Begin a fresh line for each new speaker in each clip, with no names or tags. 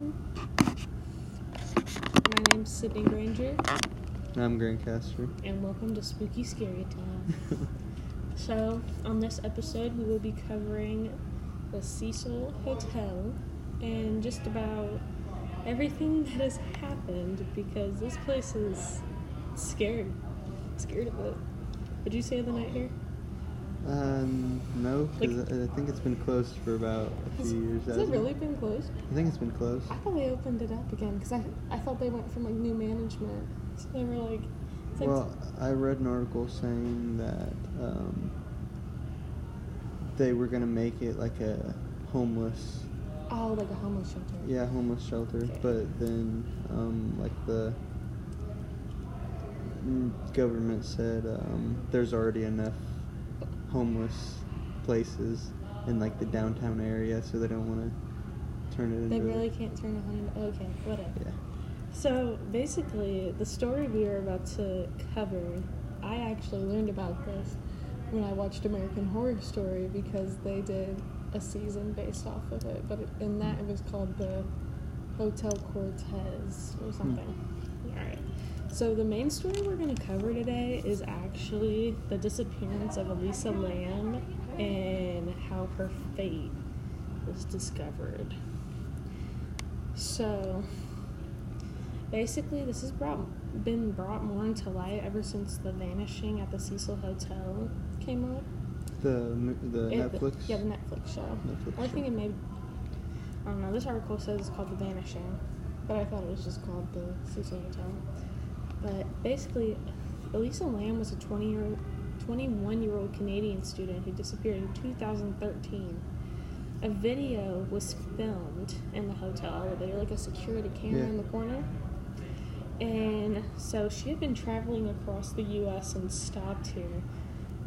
My name's Sydney Granger,
I'm Grant Grandcaster.
and welcome to Spooky Scary Time. so, on this episode, we will be covering the Cecil Hotel and just about everything that has happened because this place is scary. Scared of it. Would you say the night here?
Um, no, because I, I think it's been closed for about a few years.
has it really been closed?
I think it's been closed.
I thought they opened it up again because I, I thought they went from like new management. So they were like, like
Well, I read an article saying that um, they were gonna make it like a homeless,
oh, like a homeless shelter.
yeah, homeless shelter.
Okay.
But then, um, like the government said um, there's already enough homeless places in like the downtown area, so they don't want to turn it
They
into.
really can't turn a hundred. Okay, whatever.
Yeah.
So basically, the story we are about to cover, I actually learned about this when I watched American Horror Story because they did a season based off of it, but in that it was called the Hotel Cortez or something. Right. So the main story we're going to cover today is actually the disappearance of Elisa Lam and how her fate was discovered. So basically this has brought been brought more into light ever since the vanishing at the Cecil Hotel came up.
The the
It-
Netflix.
yeah, the Netflix show.
Netflix
I think
show.
it may. I don't know. This article says it's called The Vanishing, but I thought it was just called the Cecil Hotel. But basically, Elisa Lam was a 20 year, 21 year old Canadian student who disappeared in 2013. A video was filmed in the hotel elevator, like a security camera
Yeah.
in the corner. And so she had been traveling across the U.S. and stopped here.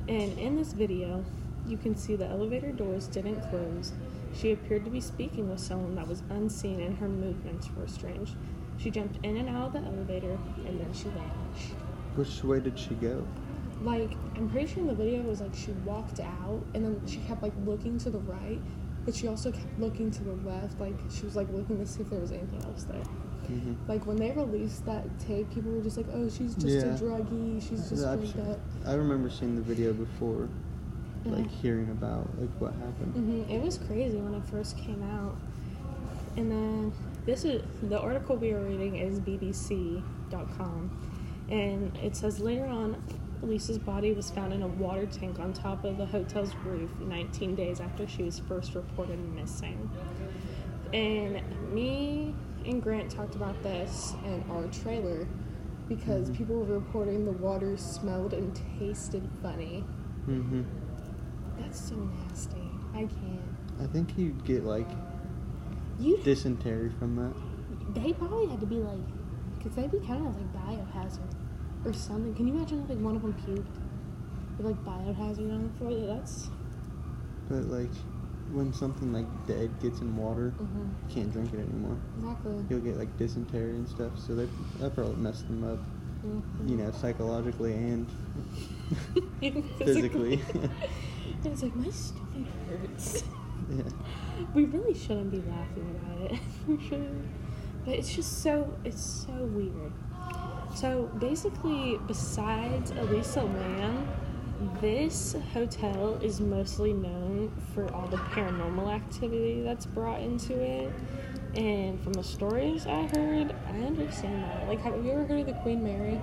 And in this video, you can see the elevator doors didn't close. She appeared to be speaking with someone that was unseen, and her movements were strange. She jumped in and out of the elevator, and then she vanished.
Which way did she go?
Like, I'm pretty sure in the video it was like she walked out, and then she kept like looking to the right, but she also kept looking to the left. Like, she was like looking to see if there was anything else there.
hmm
Like, when they released that tape, people were just like, oh, she's just
Yeah.
a druggie, she's just
I've
drugged up.
I remember seeing the video before, like
Mhm.
hearing about like what happened.
hmm It was crazy when it first came out. And then this is the article we are reading is BBC.com, and it says later on, Lisa's body was found in a water tank on top of the hotel's roof 19 days after she was first reported missing. And me and Grant talked about this in our trailer because
Mhm.
people were reporting the water smelled and tasted funny.
hmm
That's so nasty. I can't.
I think you'd get like
You
dysentery from that.
They probably had to be like, because they'd be kind of like biohazard or something. Can you imagine if like one of them puked with like biohazard on the floor? That's.
But like when something like dead gets in water,
hmm
you can't drink it anymore.
Exactly.
You'll get like dysentery and stuff. So they that probably messed them up,
Mhm.
you know, psychologically and physically.
And it's like my stomach hurts.
Yeah.
We really shouldn't be laughing about it. we shouldn't. But it's just so it's so weird. So basically, besides Elisa Lam, this hotel is mostly known for all the paranormal activity that's brought into it. And from the stories I heard, I understand that. Like, have you ever heard of the Queen Mary?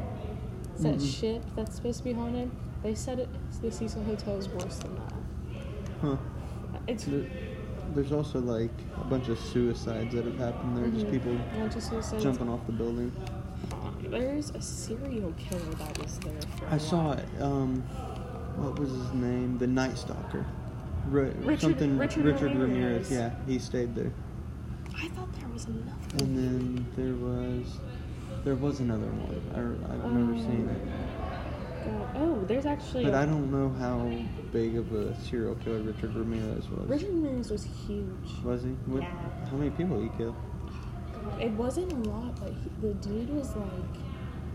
It's that
Mm-mm.
ship that's supposed to be haunted. They said it, the Cecil Hotel is worse than that.
Huh.
It's
There, there's also like a bunch of suicides that have happened there. Just
Mhm.
people
bunch of suicides.
jumping off the building.
There's a serial killer that was there. For
I saw it. Um, what was his name? The Night Stalker. Ri-
Richard-
something
Richard
Ramirez.
Ramirez.
Yeah, he stayed there.
I thought there was another.
And then there was there was another one. I, I remember
Um,
seeing it,
There's actually.
but
a-
I don't know how big of a serial killer Richard Ramirez was.
Richard Ramirez was huge.
Was he? What,
Yeah.
How many people he killed?
It wasn't a lot, but he, the dude was like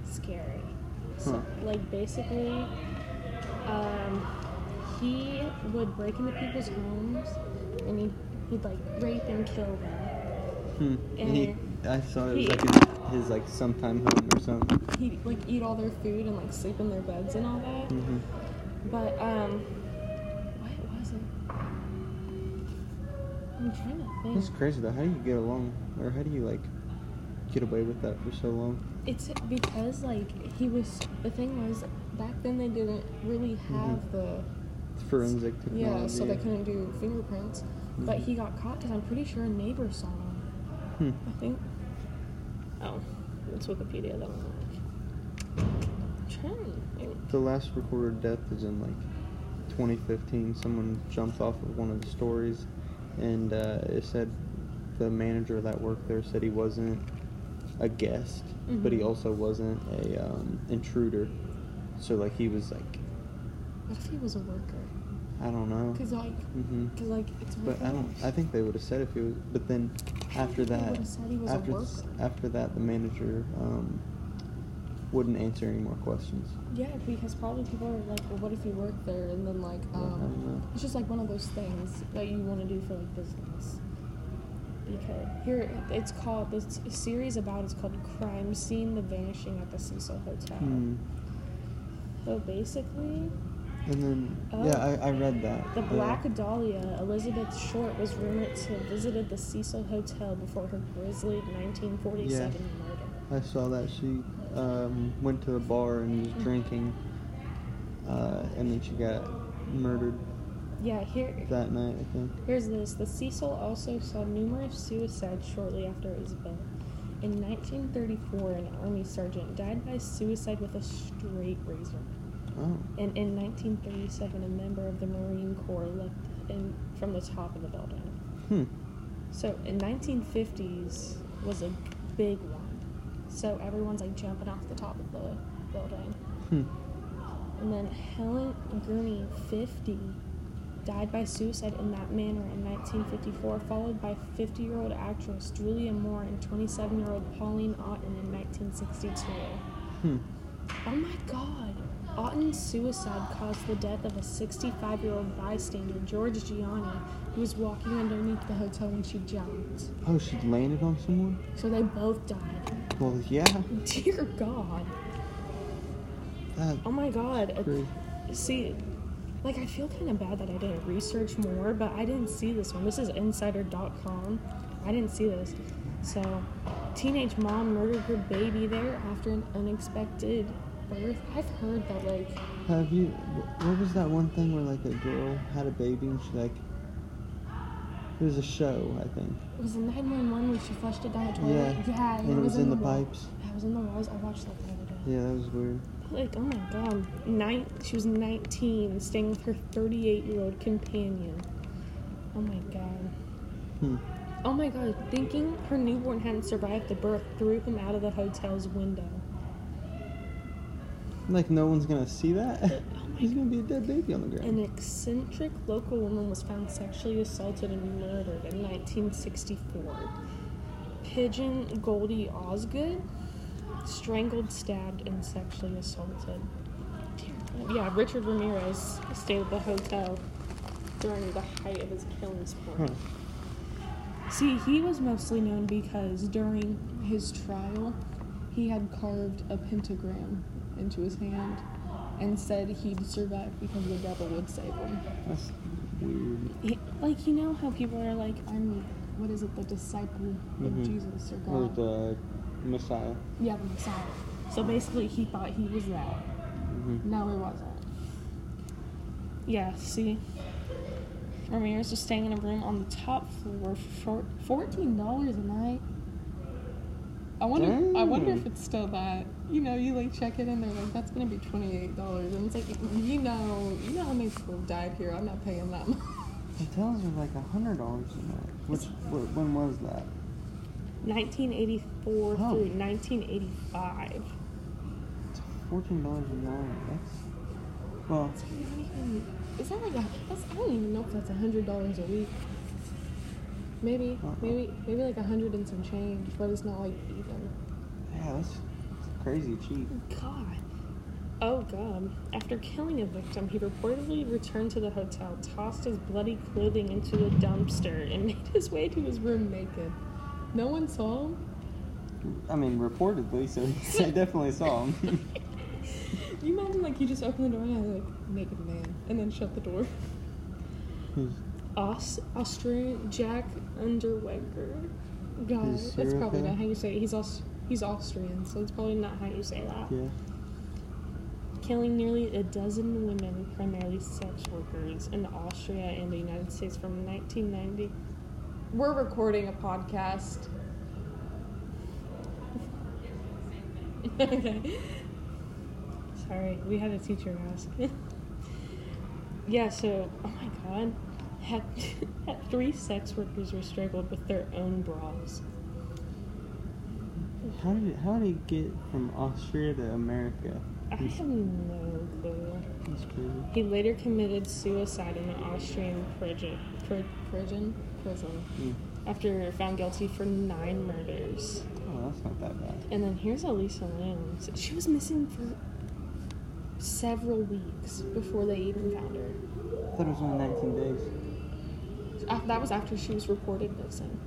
scary. So,
Huh.
like basically, um, he would break into people's homes and he'd, he'd like rape and kill them.
Hmm. And he, I saw it was
he-
like his, his like sometime home or something.
He like eat all their food and like sleep in their beds and all that.
hmm
But um, what was it? I'm trying to think.
That's crazy though. How do you get along, or how do you like get away with that for so long?
It's because like he was. The thing was back then they didn't really have
Mhm.
the
Forensic technology.
yeah, so they couldn't do fingerprints. But
Mhm.
he got caught because I'm pretty sure a neighbor saw him.
Hmm.
I think. Oh, it's Wikipedia. That one. Trying. to think.
The last recorded death is in like 2015. Someone jumped off of one of the stories, and uh, it said the manager that worked there said he wasn't a guest, but he
Mhm.
also wasn't a um, intruder. So like he was like
What if he was a worker?
I don't know.
Cause like,
hmm
cause like it's.
But I don't. I think they would have said if he was. But then after that,
would've said he was a
after after that, the manager um, wouldn't answer any more questions.
Yeah, because probably people are like, well, what if you work there? And then like,
Yeah,
um,
know.
it's just like one of those things that you want to do for like business. Because here, it's called the series about it's called Crime Scene: The Vanishing at the Cecil Hotel.
Hmm.
So basically,
And then
Oh.
yeah, I, I read that.
the Black Dahlia, Elizabeth Short, was rumored to have visited the Cecil Hotel before her grisly 1947 murder.
I saw that she um, went to a bar and was drinking, uh, and then she got murdered
Yeah, here
that night. I think.
Here's this. The Cecil also saw numerous suicides shortly after it was built. In 1934, an army sergeant died by suicide with a straight razor.
Oh.
And in 1937, a member of the Marine Corps leapt in from the top of the building.
Hmm.
So in 1950s was a big one. So everyone's like jumping off the top of the building.
Hmm.
And then Helen Gurnee, 50, died by suicide in that manner in 1954, followed by 50 year old actress Julia Moore and 27 year old Pauline Otton in 1962.
Hmm.
Oh my god! Suicide caused the death of a 65 year old bystander, George Gianni, who was walking underneath the hotel when she jumped.
Oh, she landed on someone.
So they both died.
Well, yeah.
Dear God.
That.
Oh my god.
Crazy.
See, like, I feel kind of bad that I didn't research more, but I didn't see this one. This is insider.com. I didn't see this. So, teenage mom murdered her baby there after an unexpected birth. I've heard that, like,
Have you? What was that one thing where like a girl had a baby and she like? It was a show, I think.
it was the 911 when she flushed it down the toilet.
Yeah.
Yeah,
And it was in the
wall.
pipes.
Yeah, it was in the walls. I watched that the other day.
Yeah, that was weird.
Like, oh my god. Nine, she was 19, staying with her 38 year old companion. Oh my god.
Hmm.
Oh my god, thinking her newborn hadn't survived the birth threw him out of the hotel's window.
Like no one's gonna see that.
Oh
gonna be a dead baby on the ground.
An eccentric local woman was found sexually assaulted and murdered in 1964. Pigeon Goldie Osgood strangled, stabbed, and sexually assaulted. Yeah, Richard Ramirez stayed at the hotel during the height of his killing spree.
Huh.
See, he was mostly known because during his trial, he had carved a pentagram into his hand and said he'd survive because the devil would save him.
That's weird.
Like, you know how people are like, I'm, what is it, the disciple of
Mhm.
Jesus or God?
Or the Messiah.
yeah, the Messiah. So basically, he thought he was that.
hmm
No, he wasn't. Yeah, see? Ramirez was staying in a room on the top floor for fourteen dollars a night. I wonder. I wonder if
mm.
it's still that. You know, you like check it and they're like, "That's gonna be twenty eight dollars," and it's like, you know, you know how many people have died here. I'm not paying that much.
Hotels are like a hundred dollars a night. Which wh- when was that?
1984
Oh.
through 1985.
It's Fourteen dollars a night. That's well.
Even- Is that like a? That's, I don't even know if that's a hundred dollars a week. Maybe, maybe, maybe like a hundred and some change, but it's not like even.
Yeah, that's crazy cheap.
Oh, God. Oh God. After killing a victim, he reportedly returned to the hotel, tossed his bloody clothing into a dumpster, and made his way to his room naked. No one saw him.
I mean, reportedly, so I definitely saw him.
you imagine like you just open the door and had like naked man, and then shut the door. Aus- Austrian Jack Underweger. God, that's probably not how you say it. He's Aus- he's Austrian, so it's probably not how you say that.
yeah.
Killing nearly a dozen women, primarily sex workers, in Austria and the United States from 1990. We're recording a podcast. okay. Sorry, we had a teacher ask. yeah, so, oh my god. Had, had three sex workers were strangled with their own bras.
How did how did he get from Austria to America?
I have no clue.
That's crazy.
He later committed suicide in an Austrian prison, pri- prison, prison
Hmm.
after found guilty for nine murders.
Oh, that's not that bad.
And then here's Elisa Lam. She was missing for several weeks before they even found her.
I thought it was only 19 days.
That was after she was reported missing.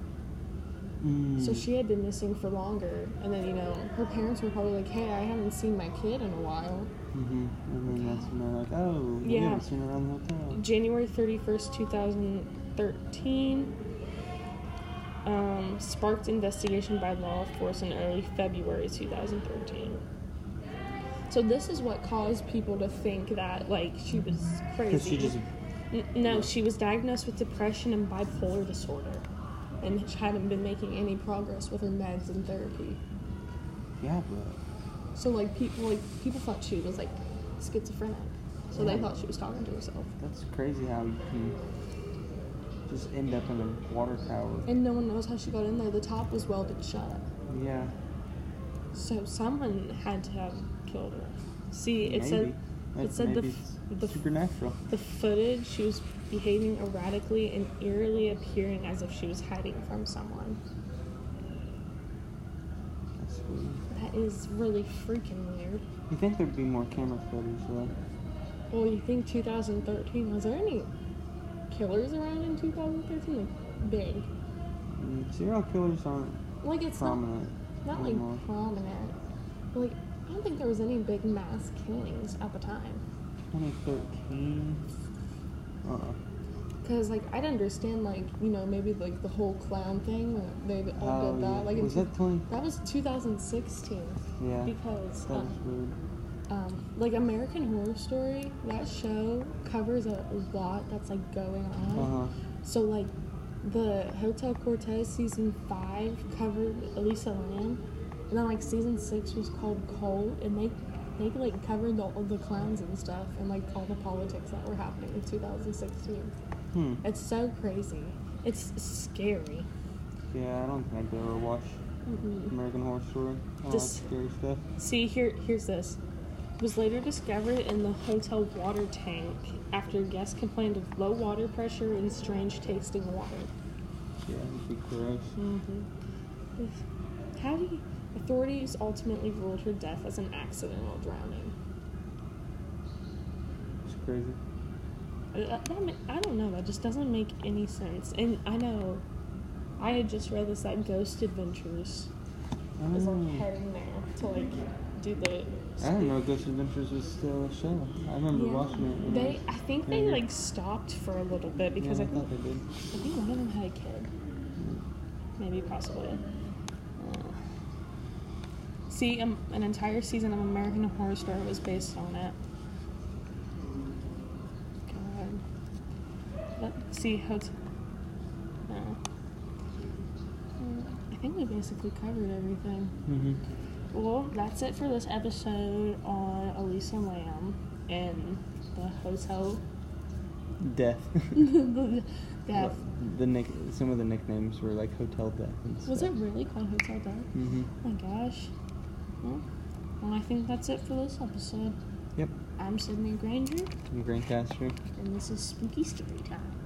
Mm.
So she had been missing for longer. And then, you know, her parents were probably like, hey, I haven't seen my kid in a while.
Mm-hmm. And then that's when they're like, oh, we
Yeah.
haven't seen her around the hotel.
January 31st, 2013, um, sparked investigation by law enforcement in early February 2013. So this is what caused people to think that like she was crazy.
Because she just.
N- no, she was diagnosed with depression and bipolar disorder, and she hadn't been making any progress with her meds and therapy.
Yeah, but.
So like people like people thought she was like schizophrenic, so they thought she was talking to herself.
That's crazy how you can just end up in a water tower.
And no one knows how she got in there. The top was welded shut.
Yeah.
So someone had to have killed her. See, it
maybe.
said it said the, f- the,
supernatural.
the footage she was behaving erratically and eerily appearing as if she was hiding from someone.
That's weird.
That is really freaking weird.
You think there'd be more camera footage though?
Well, you think 2013? Was there any killers around in 2013? Like big?
Mm, serial killers aren't
Like it's
prominent
not not
anymore.
like prominent. Like I don't think there was any big mass killings at the time.
2013. Uh. uh
Cause like I'd understand like you know maybe like the whole clown thing they all
Oh,
did that
yeah.
like
was that 20?
that was 2016
Yeah.
because
That was
um,
weird.
um, like American Horror Story that show covers a lot that's like going on
Uh huh.
so like the Hotel Cortez season five covered Elisa Lam and then like season six was called Cult and they they like covered the, all the clowns and stuff and like all the politics that were happening in 2016
Hmm.
it's so crazy. It's scary.
Yeah, I don't think I'd ever watch
Mm-mm.
American Horror Story. I don't
This-
like scary stuff.
See, here, here's this. Was later discovered in the hotel water tank after guests complained of low water pressure and strange tasting water.
Yeah, it'd be gross.
Mm-hmm. How do you, authorities ultimately ruled her death as an accidental drowning?
It's crazy.
That I don't know. That just doesn't make any sense. And I know, I had just read this that Ghost Adventures is like
Oh.
heading there to like do the.
I didn't know Ghost Adventures was still a show. I remember
Yeah.
watching it. I
They,
was
I think they like stopped for a little bit because
yeah,
I,
I
think. I think one of them had a kid, maybe possibly. See, um, an entire season of American Horror Story was based on it. God. But see, hotel. No. I think we basically covered everything.
Mm-hmm.
Well, that's it for this episode on Elisa Lam and the hotel.
Death.
the death.
The nick. Some of the nicknames were like Hotel Death. And stuff.
Was it really called Hotel Death?
Mm-hmm.
Oh my gosh. Well, I think that's it for this episode.
Yep.
I'm Sydney Granger,
I'm Grant Castro.
and this is Spooky Story Time.